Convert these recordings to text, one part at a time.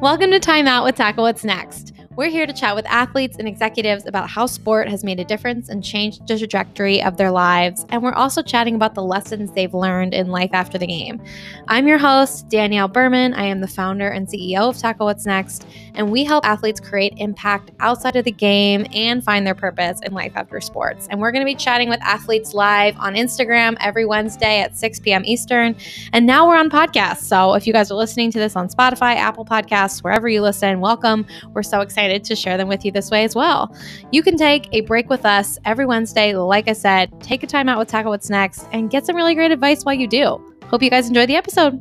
Welcome to Time Out with Tackle What's Next. We're here to chat with athletes and executives about how sport has made a difference and changed the trajectory of their lives. And we're also chatting about the lessons they've learned in life after the game. I'm your host, Danielle Berman. I am the founder and CEO of Tackle What's Next, and we help athletes create impact outside of the game and find their purpose in life after sports. And we're going to be chatting with athletes live on Instagram every Wednesday at 6 p.m. Eastern. And now we're on podcasts. So if you guys are listening to this on Spotify, Apple Podcasts, wherever you listen, welcome. We're so excited excited to share them with you this way as well. You can take a break with us every Wednesday. Like I said, take a time out with Tackle What's Next and get some really great advice while you do. Hope you guys enjoy the episode.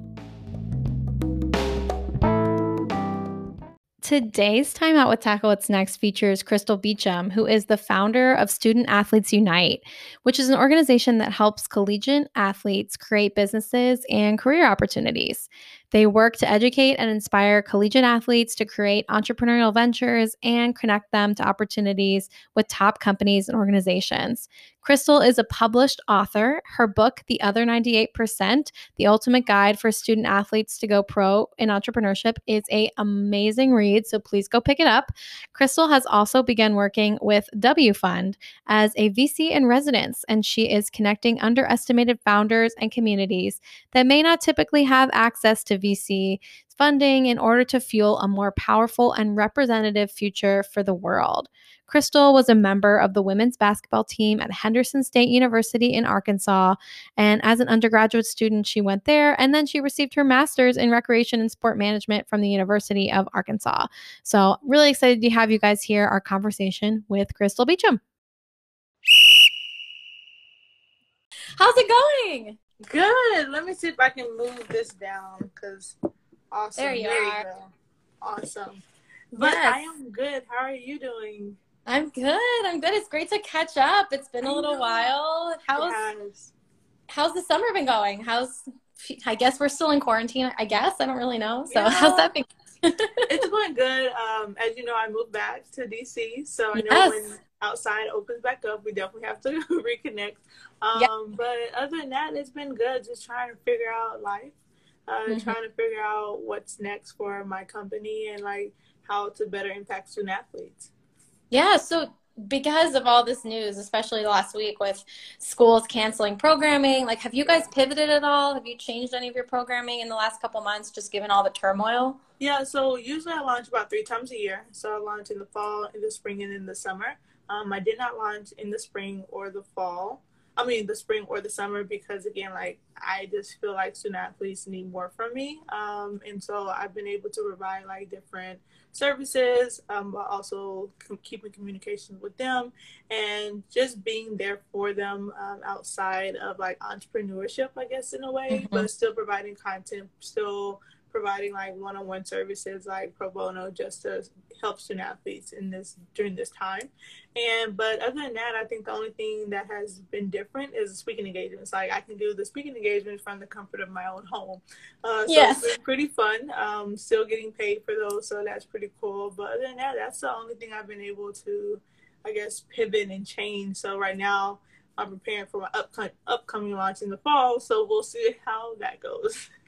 Today's Time Out with Tackle What's Next features Crystal Beacham, who is the founder of Student Athletes Unite, which is an organization that helps collegiate athletes create businesses and career opportunities. They work to educate and inspire collegiate athletes to create entrepreneurial ventures and connect them to opportunities with top companies and organizations. Crystal is a published author. Her book, The Other 98%, The Ultimate Guide for Student Athletes to Go Pro in Entrepreneurship, is a amazing read, so please go pick it up. Crystal has also begun working with W Fund as a VC in residence, and she is connecting underestimated founders and communities that may not typically have access to VC funding in order to fuel a more powerful and representative future for the world. Crystal was a member of the women's basketball team at Henderson State University in Arkansas. And as an undergraduate student, she went there and then she received her master's in recreation and sport management from the University of Arkansas. So, really excited to have you guys hear our conversation with Crystal Beacham. How's it going? Good. Let me see if I can move this down because awesome. There you there are. You go. Awesome. But Yes. I am good. How are you doing? I'm good. I'm good. It's great to catch up. It's been a little while. How's Yes. how's the summer been going? How's I guess we're still in quarantine. I guess I don't really know. So how's that been? It's going good. Um, as you know, I moved back to DC, so I know Yes. when outside opens back up, we definitely have to reconnect. Um. But other than that, it's been good. Just trying to figure out life, uh, Mhm. trying to figure out what's next for my company and like how to better impact student athletes. Yeah, so because of all this news, especially last week with schools canceling programming, like have you guys pivoted at all? Have you changed any of your programming in the last couple months just given all the turmoil? Yeah, so usually I launch about three times a year. So I launch in the fall, in the spring, and in the summer. Um, I did not launch in the spring or the fall. I mean, the spring or the summer because, again, like I just feel like student athletes need more from me. Um, and so I've been able to provide like different services, um, but also keeping communication with them and just being there for them um, outside of like entrepreneurship, I guess, in a way, Mhm. but still providing content, still providing like one-on-one services like pro bono just to help student athletes in this during this time. And but other than that i think the only thing that has been different is speaking engagements. Like i can do the speaking engagements from the comfort of my own home. Uh, so Yes. it's been pretty fun. Um, still getting paid for those so that's pretty cool. But other than that that's the only thing i've been able to i guess pivot and change. So right now i'm preparing for my upcoming upcoming launch in the fall so we'll see how that goes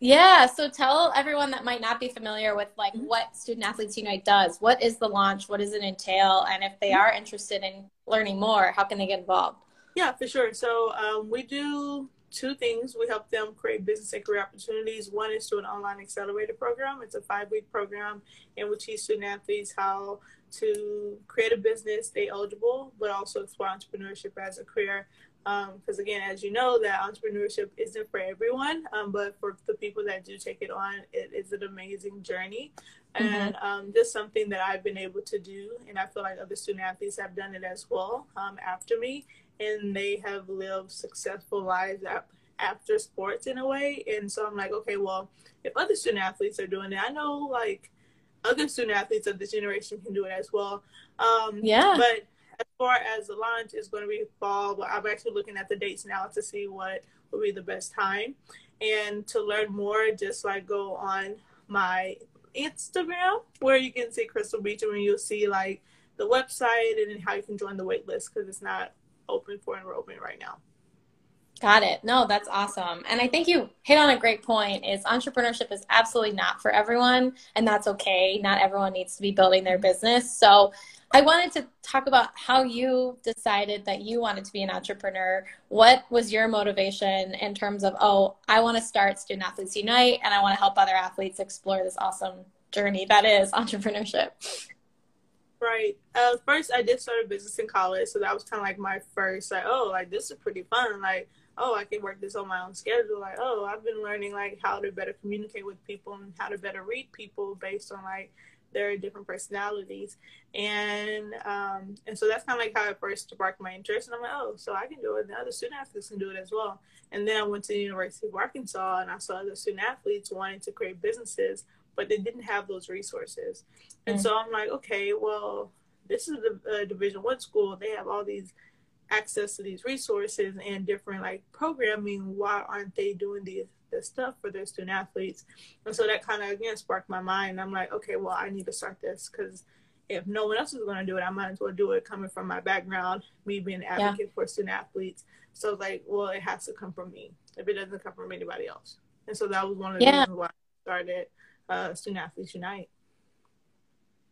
Yeah, so tell everyone that might not be familiar with like Mhm. what Student Athletes Unite does. What is the launch? What does it entail? And if they are interested in learning more, how can they get involved? Yeah, for sure. So um, we do two things. We help them create business and career opportunities. One is through an online accelerator program. It's a five week program in which teach student athletes how to create a business, stay eligible, but also explore entrepreneurship as a career. Because again, as you know, that entrepreneurship isn't for everyone, um, but for the people that do take it on, it is an amazing journey. And um, just something that I've been able to do, and I feel like other student athletes have done it as well um, after me and they have lived successful lives after sports in a way. And so I'm like, okay, well, if other student athletes are doing it, I know like other student athletes of this generation can do it as well. Um, Yeah. But as far as the launch is going to be fall, but I'm actually looking at the dates now to see what will be the best time. And to learn more, just like go on my Instagram where you can see Crystal Beacham and you'll see like the website and how you can join the wait list because it's not open for enrollment right now. Got it. No, that's awesome. And I think you hit on a great point is entrepreneurship is absolutely not for everyone and that's okay. Not everyone needs to be building their business. So I wanted to talk about how you decided that you wanted to be an entrepreneur. What was your motivation in terms of, oh, I want to start Student Athletes Unite and I want to help other athletes explore this awesome journey that is entrepreneurship? Right. Uh, first, I did start a business in college, so that was kind of like my first, like, oh, like this is pretty fun. Like, oh, I can work this on my own schedule. Like, oh, I've been learning like how to better communicate with people and how to better read people based on like their different personalities. And um, and so that's kind of like how I first sparked my interest. And I'm like, oh, so I can do it. And the other student athletes can do it as well. And then I went to the University of Arkansas and I saw other student athletes wanting to create businesses, but they didn't have those resources. And mm. so I'm like, okay, well, this is the uh, Division One school. They have all these access to these resources and different like programming why aren't they doing these this stuff for their student athletes. And so that kind of again sparked my mind. I'm like okay well i need to start this because if no one else is going to do it i might as well do it coming from my background me being an advocate yeah. for student athletes. So like well it has to come from me. If it doesn't come from anybody else. And so that was one of the yeah. reasons why i started uh, student athletes unite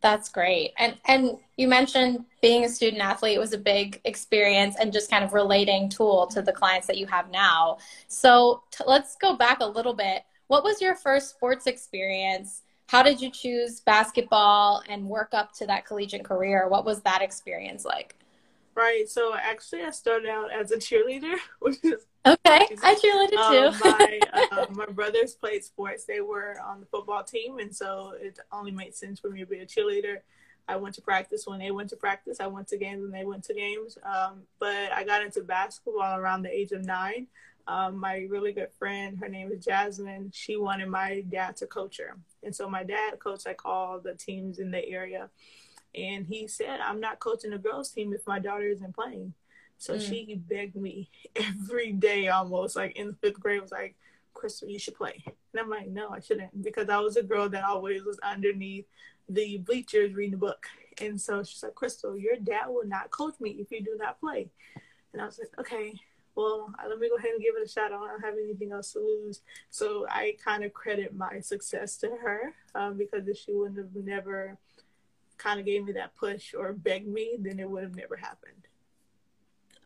that's great. And and you mentioned being a student athlete was a big experience and just kind of relating tool to the clients that you have now. So t- let's go back a little bit. What was your first sports experience? How did you choose basketball and work up to that collegiate career? What was that experience like? Right. So actually, I started out as a cheerleader, which is okay. I cheerleaded um, too. my uh, my brothers played sports. They were on the football team, and so it only made sense for me to be a cheerleader. I went to practice when they went to practice. I went to games when they went to games. Um, but I got into basketball around the age of nine. Um, my really good friend, her name is Jasmine. She wanted my dad to coach her, and so my dad coached like all the teams in the area. And he said, I'm not coaching the girls team if my daughter isn't playing. So mm. she begged me every day almost, like in the fifth grade, was like, Crystal, you should play. And I'm like, no, I shouldn't, because I was a girl that always was underneath the bleachers reading the book. And so she's like, Crystal, your dad will not coach me if you do not play. And I was like, okay, well, let me go ahead and give it a shot. I don't have anything else to lose. So I kind of credit my success to her um, because if she wouldn't have never kind of gave me that push or begged me, then it would have never happened.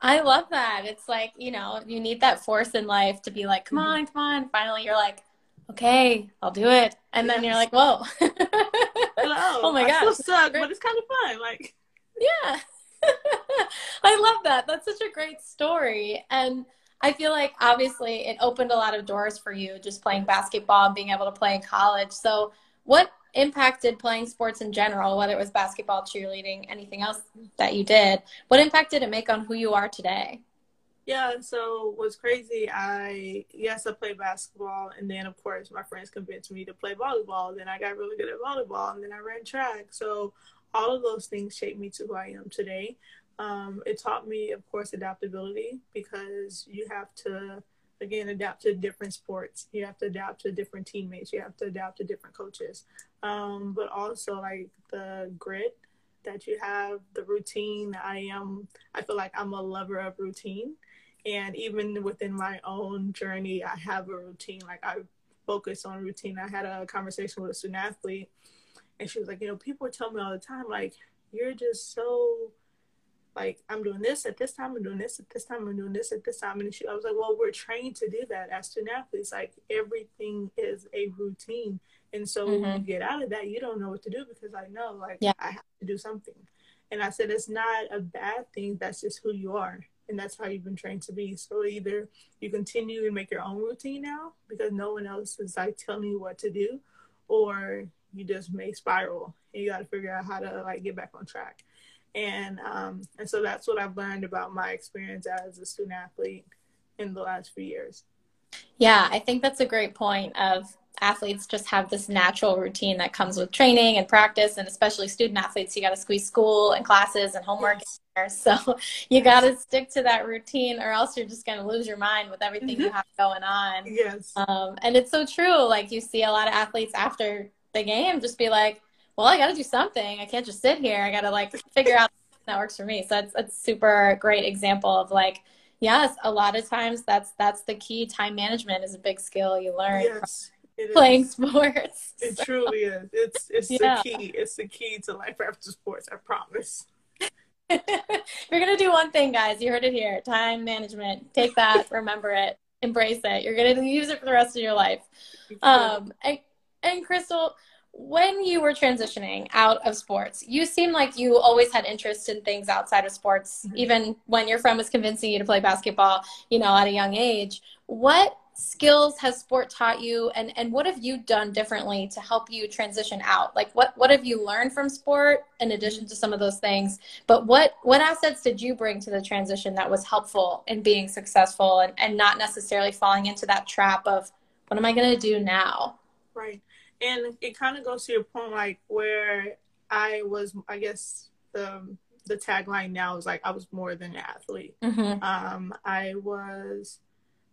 I love that. It's like, you know, you need that force in life to be like, come mm-hmm. on, come on. Finally, you're like, okay, I'll do it. And then you're like, whoa. oh, my god. Still suck, but it's kind of fun. Like, yeah. I love that. That's such a great story. And I feel like obviously it opened a lot of doors for you just playing basketball and being able to play in college. So, what impacted playing sports in general, whether it was basketball, cheerleading, anything else that you did? What impact did it make on who you are today? Yeah, so what's crazy, I yes, I played basketball and then of course my friends convinced me to play volleyball. Then I got really good at volleyball and then I ran track. So all of those things shaped me to who I am today. Um, it taught me, of course, adaptability because you have to again adapt to different sports you have to adapt to different teammates you have to adapt to different coaches um, but also like the grit that you have the routine i am i feel like i'm a lover of routine. And even within my own journey i have a routine. Like i focus on routine. I had a conversation with a student athlete and she was like you know people tell me all the time like you're just so like I'm doing this at this time, I'm doing this at this time, I'm doing this at this time. And she, I was like, well, we're trained to do that as student athletes. Like everything is a routine. And so mm-hmm. when you get out of that, you don't know what to do because I know like yeah. I have to do something. And I said, it's not a bad thing. That's just who you are. And that's how you've been trained to be. So either you continue and make your own routine now because no one else is like telling you what to do, or you just may spiral and you got to figure out how to like get back on track and um, and so that's what I've learned about my experience as a student athlete in the last few years. Yeah, I think that's a great point of athletes just have this natural routine that comes with training and practice and especially student athletes you got to squeeze school and classes and homework yes. there so you got to stick to that routine or else you're just going to lose your mind with everything mm-hmm. you have going on yes um, and it's so true like you see a lot of athletes after the game just be like well, I got to do something. I can't just sit here. I got to like figure out that works for me. So that's a super great example of like yes, a lot of times that's that's the key. Time management is a big skill you learn. Yes. playing sports. It so. truly is. It's it's yeah. the key. It's the key to life after sports. I promise. You're gonna do one thing, guys. You heard it here. Time management. Take that. remember it. Embrace it. You're gonna use it for the rest of your life. Um, and, and Crystal, when you were transitioning out of sports, you seem like you always had interest in things outside of sports, mm-hmm. even when your friend was convincing you to play basketball, you know, at a young age. What skills has sport taught you and, and what have you done differently to help you transition out? Like what, what have you learned from sport in addition to some of those things? But what, what assets did you bring to the transition that was helpful in being successful and, and not necessarily falling into that trap of what am I going to do now? Right and it kind of goes to your point, like where I was, I guess the the tagline now is like I was more than an athlete. Mm-hmm. Um, I was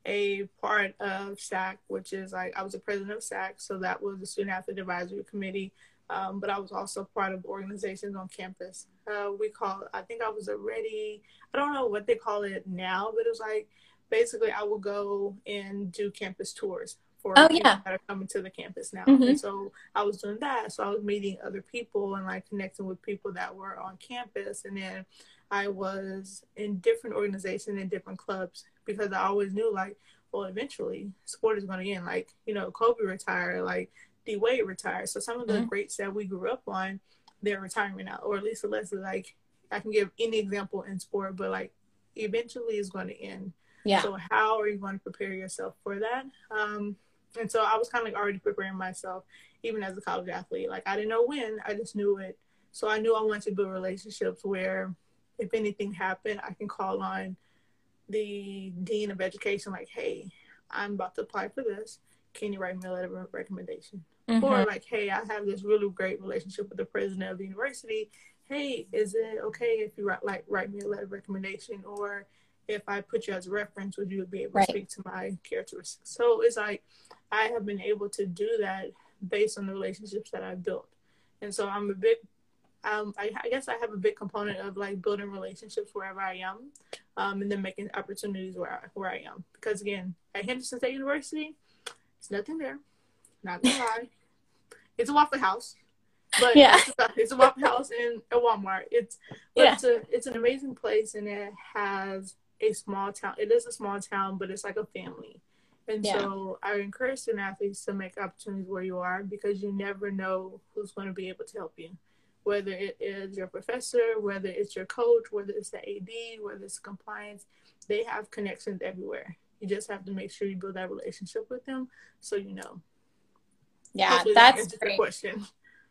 a part of SAC, which is like I was a president of SAC, so that was the Student Athlete Advisory Committee. Um, but I was also part of organizations on campus. Uh, we call, I think I was already, I don't know what they call it now, but it was like basically I would go and do campus tours for oh, yeah. that are coming to the campus now. Mm-hmm. And so I was doing that. So I was meeting other people and like connecting with people that were on campus. And then I was in different organizations and different clubs because I always knew like, well, eventually sport is going to end. Like, you know, Kobe retired, like D Wade retired. So some of the mm-hmm. greats that we grew up on, they're retiring now, or at least unless like I can give any example in sport, but like eventually it's going to end. Yeah. So how are you going to prepare yourself for that? Um, and so I was kind of like already preparing myself, even as a college athlete. Like I didn't know when, I just knew it. So I knew I wanted to build relationships where if anything happened, I can call on the dean of education, like, hey, I'm about to apply for this. Can you write me a letter of recommendation? Mm-hmm. Or like, hey, I have this really great relationship with the president of the university. Hey, is it okay if you write like write me a letter of recommendation? Or if I put you as a reference, would you be able right. to speak to my characteristics? So it's like I have been able to do that based on the relationships that I've built. And so I'm a big, um, I, I, guess I have a big component of like building relationships wherever I am, um, and then making opportunities where I, where I am. Because again, at Henderson State University, it's nothing there. Not gonna lie, it's a Waffle House, but yeah. it's, a, it's a Waffle House in a Walmart. It's but yeah. it's a it's an amazing place, and it has a small town. It is a small town, but it's like a family. And yeah. so I encourage student athletes to make opportunities where you are because you never know who's going to be able to help you. Whether it is your professor, whether it's your coach, whether it's the AD, whether it's compliance, they have connections everywhere. You just have to make sure you build that relationship with them so you know. Yeah, Hopefully that's that great. question.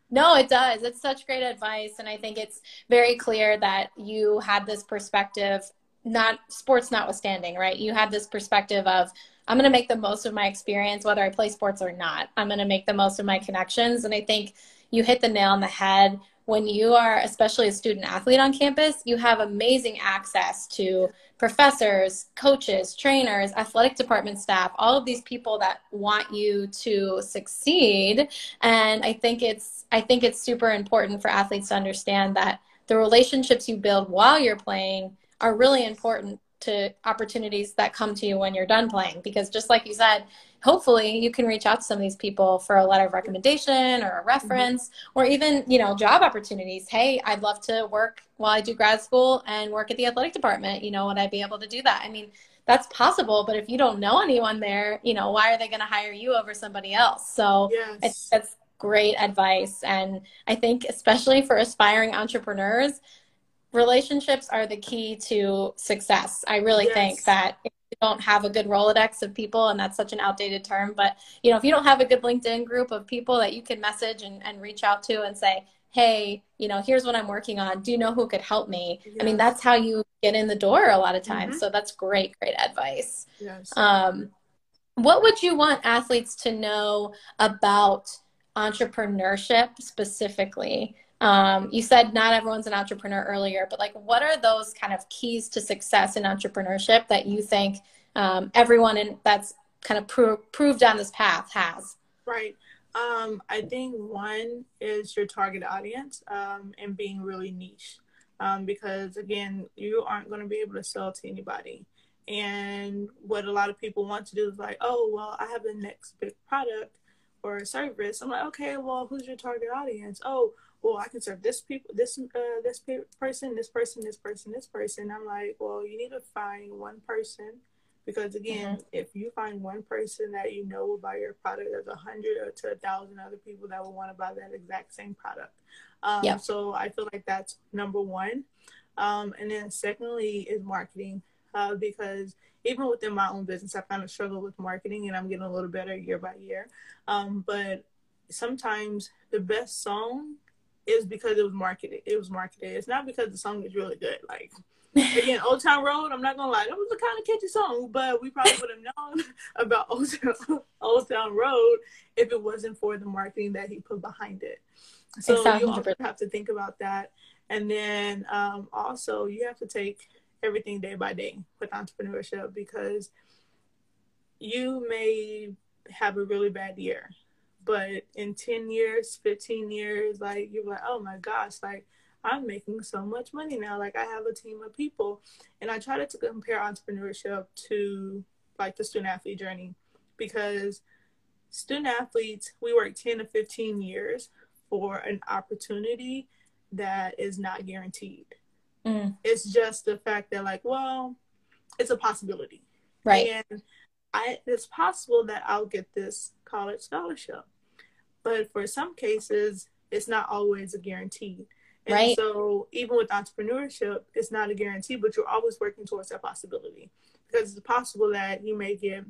No, it does. It's such great advice. And I think it's very clear that you had this perspective, not sports notwithstanding, right? You had this perspective of, I'm going to make the most of my experience, whether I play sports or not. I'm going to make the most of my connections. And I think you hit the nail on the head. When you are, especially a student athlete on campus, you have amazing access to professors, coaches, trainers, athletic department staff, all of these people that want you to succeed. And I think it's, I think it's super important for athletes to understand that the relationships you build while you're playing are really important to opportunities that come to you when you're done playing because just like you said hopefully you can reach out to some of these people for a letter of recommendation or a mm-hmm. reference mm-hmm. or even you know job opportunities hey i'd love to work while i do grad school and work at the athletic department you know would i be able to do that i mean that's possible but if you don't know anyone there you know why are they going to hire you over somebody else so yes. that's great advice and i think especially for aspiring entrepreneurs relationships are the key to success. I really yes. think that if you don't have a good Rolodex of people, and that's such an outdated term, but you know, if you don't have a good LinkedIn group of people that you can message and, and reach out to and say, hey, you know, here's what I'm working on. Do you know who could help me? Yes. I mean, that's how you get in the door a lot of times. Mm-hmm. So that's great, great advice. Yes. Um, what would you want athletes to know about entrepreneurship specifically? Um, you said not everyone's an entrepreneur earlier, but like, what are those kind of keys to success in entrepreneurship that you think um, everyone in that's kind of pro- proved down this path has? Right. Um, I think one is your target audience um, and being really niche. Um, because again, you aren't going to be able to sell to anybody. And what a lot of people want to do is like, oh, well, I have the next big product or service. I'm like, okay, well, who's your target audience? Oh, well, I can serve this people, this uh, this person, this person, this person, this person. I'm like, well, you need to find one person because again, mm-hmm. if you find one person that you know will buy your product, there's a hundred or to a thousand other people that will want to buy that exact same product. Um, yep. So I feel like that's number one. Um, and then secondly is marketing uh, because even within my own business, I kind of struggle with marketing and I'm getting a little better year by year. Um, but sometimes the best song is because it was marketed. It was marketed. It's not because the song is really good. Like again, Old Town Road. I'm not gonna lie, that was a kind of catchy song, but we probably would have known about Old Town, Old Town Road if it wasn't for the marketing that he put behind it. So you also have to think about that, and then um, also you have to take everything day by day with entrepreneurship because you may have a really bad year but in 10 years 15 years like you're like oh my gosh like i'm making so much money now like i have a team of people and i try to compare entrepreneurship to like the student athlete journey because student athletes we work 10 to 15 years for an opportunity that is not guaranteed Mm. It's just the fact that like, well, it's a possibility. Right. And I it's possible that I'll get this college scholarship. But for some cases, it's not always a guarantee. And right. so even with entrepreneurship, it's not a guarantee, but you're always working towards that possibility. Because it's possible that you may get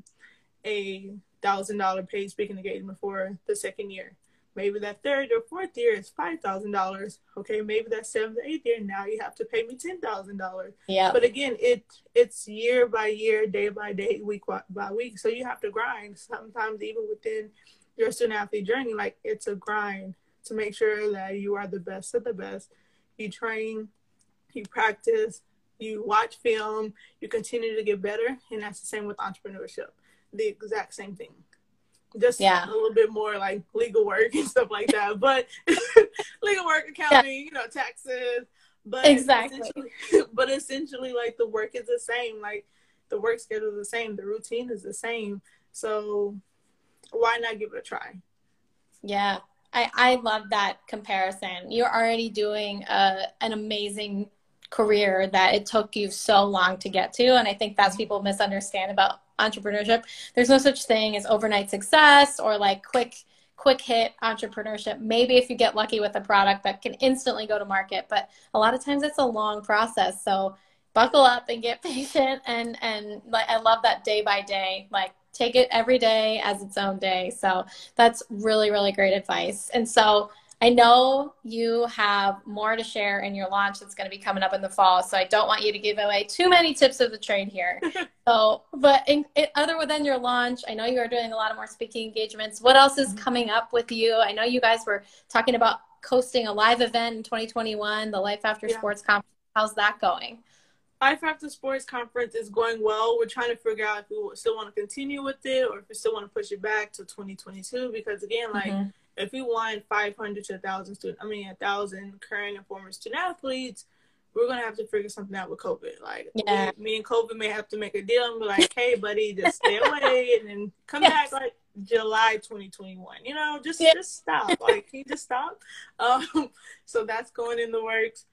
a thousand dollar paid speaking engagement for the second year. Maybe that third or fourth year is five thousand dollars. Okay, maybe that seventh or eighth year now you have to pay me ten thousand dollars. Yeah. But again, it it's year by year, day by day, week by week. So you have to grind. Sometimes even within your student athlete journey, like it's a grind to make sure that you are the best of the best. You train, you practice, you watch film, you continue to get better, and that's the same with entrepreneurship. The exact same thing just yeah. a little bit more like legal work and stuff like that. But legal work, accounting, yeah. you know, taxes. But exactly. Essentially, but essentially, like the work is the same. Like the work schedule is the same. The routine is the same. So why not give it a try? Yeah, I I love that comparison. You're already doing a, an amazing career that it took you so long to get to, and I think that's people misunderstand about entrepreneurship. There's no such thing as overnight success or like quick quick hit entrepreneurship. Maybe if you get lucky with a product that can instantly go to market, but a lot of times it's a long process. So buckle up and get patient and and like I love that day by day. Like take it every day as its own day. So that's really really great advice. And so I know you have more to share in your launch that's going to be coming up in the fall, so I don't want you to give away too many tips of the trade here. so, but in, in, other than your launch, I know you are doing a lot of more speaking engagements. What else is mm-hmm. coming up with you? I know you guys were talking about hosting a live event in 2021, the Life After yeah. Sports Conference. How's that going? Life After Sports Conference is going well. We're trying to figure out if we still want to continue with it or if we still want to push it back to 2022 because again, like. Mm-hmm if we want 500 to 1,000 students, I mean, 1,000 current and former student athletes, we're gonna have to figure something out with COVID. Like, yeah. we, me and COVID may have to make a deal and be like, "Hey, buddy, just stay away and then come yes. back like July 2021." You know, just yeah. just stop. Like, can you just stop? Um, so that's going in the works.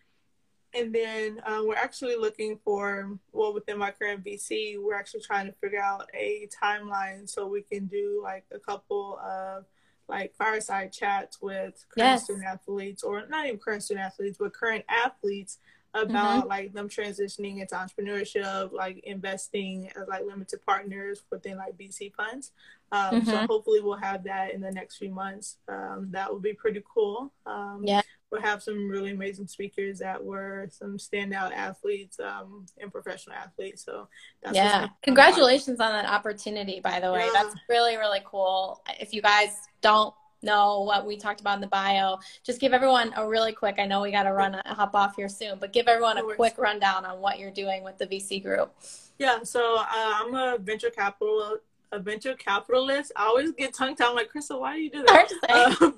And then uh, we're actually looking for, well, within my current VC, we're actually trying to figure out a timeline so we can do like a couple of like fireside chats with current yes. student athletes or not even current student athletes but current athletes about mm-hmm. like them transitioning into entrepreneurship like investing as like limited partners within like vc funds um, mm-hmm. so hopefully we'll have that in the next few months um, that would be pretty cool um, yeah we'll have some really amazing speakers that were some standout athletes um, and professional athletes. So yeah, congratulations on that opportunity. By the way, yeah. that's really really cool. If you guys don't know what we talked about in the bio, just give everyone a really quick. I know we got to run hop off here soon, but give everyone a quick rundown on what you're doing with the VC group. Yeah, so uh, I'm a venture capital a venture capitalist. I always get tongue tied. I'm like, Crystal, why do you do that? A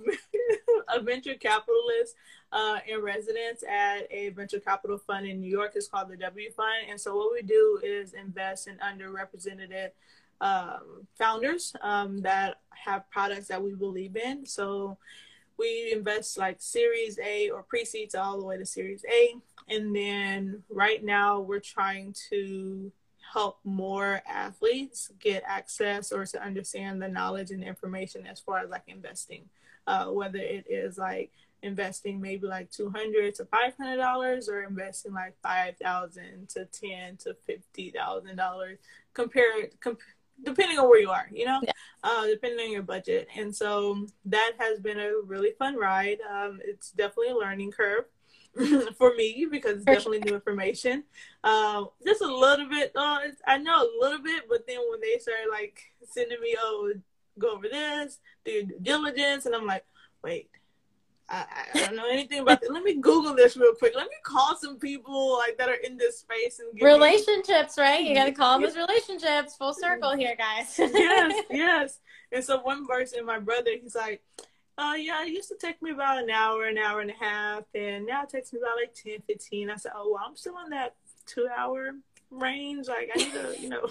venture capitalist uh, in residence at a venture capital fund in New York. It's called the W Fund. And so what we do is invest in underrepresented um, founders um, that have products that we believe in. So we invest like Series A or pre-seeds all the way to Series A. And then right now we're trying to help more athletes get access or to understand the knowledge and information as far as like investing, uh, whether it is like investing maybe like 200 to 500 dollars or investing like 5000 to 10 to 50 thousand dollars compared comp- depending on where you are you know yeah. uh, depending on your budget and so that has been a really fun ride um, it's definitely a learning curve for me because it's definitely new information. Um, just a little bit. Uh, I know a little bit, but then when they started like sending me, oh, go over this, do your due diligence, and I'm like, wait, I, I don't know anything about this. Let me Google this real quick. Let me call some people like that are in this space and relationships, me... right? You got to call them as relationships. Full circle here, guys. yes, yes. And so one person, my brother, he's like, uh, yeah, it used to take me about an hour, an hour and a half, and now it takes me about like 10, 15. I said, oh, well, I'm still in that two hour range. Like, I need to, you know.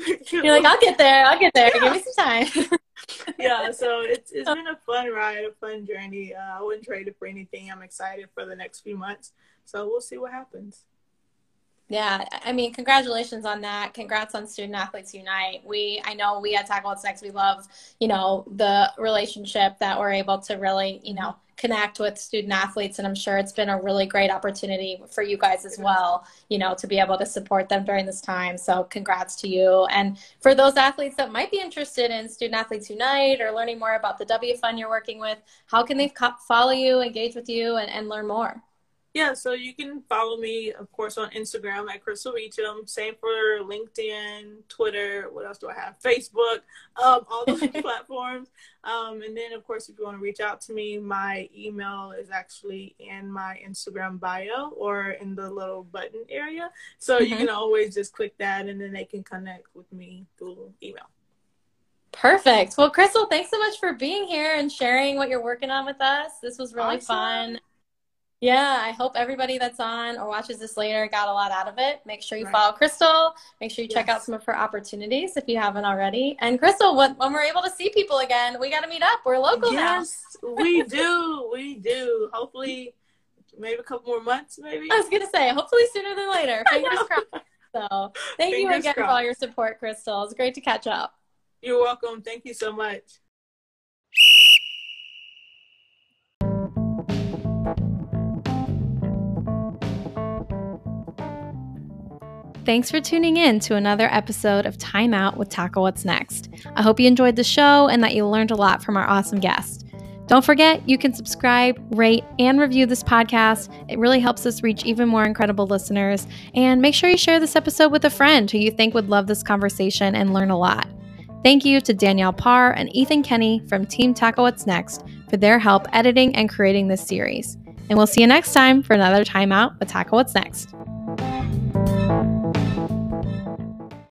You're like, I'll get there. I'll get there. Yeah. Give me some time. yeah, so it's it's been a fun ride, a fun journey. Uh, I wouldn't trade it for anything. I'm excited for the next few months. So we'll see what happens. Yeah, I mean, congratulations on that. Congrats on Student Athletes Unite. We, I know we at Tackle What's Next, we love, you know, the relationship that we're able to really, you know, connect with student athletes. And I'm sure it's been a really great opportunity for you guys as well, you know, to be able to support them during this time. So congrats to you. And for those athletes that might be interested in Student Athletes Unite or learning more about the W Fund you're working with, how can they follow you, engage with you, and, and learn more? Yeah, so you can follow me, of course, on Instagram at Crystal Beacham. Same for LinkedIn, Twitter. What else do I have? Facebook, um, all those platforms. Um, and then, of course, if you want to reach out to me, my email is actually in my Instagram bio or in the little button area. So mm-hmm. you can always just click that, and then they can connect with me through email. Perfect. Well, Crystal, thanks so much for being here and sharing what you're working on with us. This was really awesome. fun. Yeah, I hope everybody that's on or watches this later got a lot out of it. Make sure you right. follow Crystal. Make sure you check out some of her opportunities if you haven't already. And Crystal, when, when we're able to see people again, we got to meet up. We're local yes, now. Yes, we do. We do. Hopefully, maybe a couple more months, maybe. I was going to say, hopefully sooner than later. Fingers crossed. So thank Fingers you again crossed. for all your support, Crystal. It's great to catch up. You're welcome. Thank you so much. Thanks for tuning in to another episode of Time Out with Tackle What's Next. I hope you enjoyed the show and that you learned a lot from our awesome guest. Don't forget, you can subscribe, rate, and review this podcast. It really helps us reach even more incredible listeners. And make sure you share this episode with a friend who you think would love this conversation and learn a lot. Thank you to Danielle Parr and Ethan Kenny from Team Tackle What's Next for their help editing and creating this series. And we'll see you next time for another Time Out with Tackle What's Next.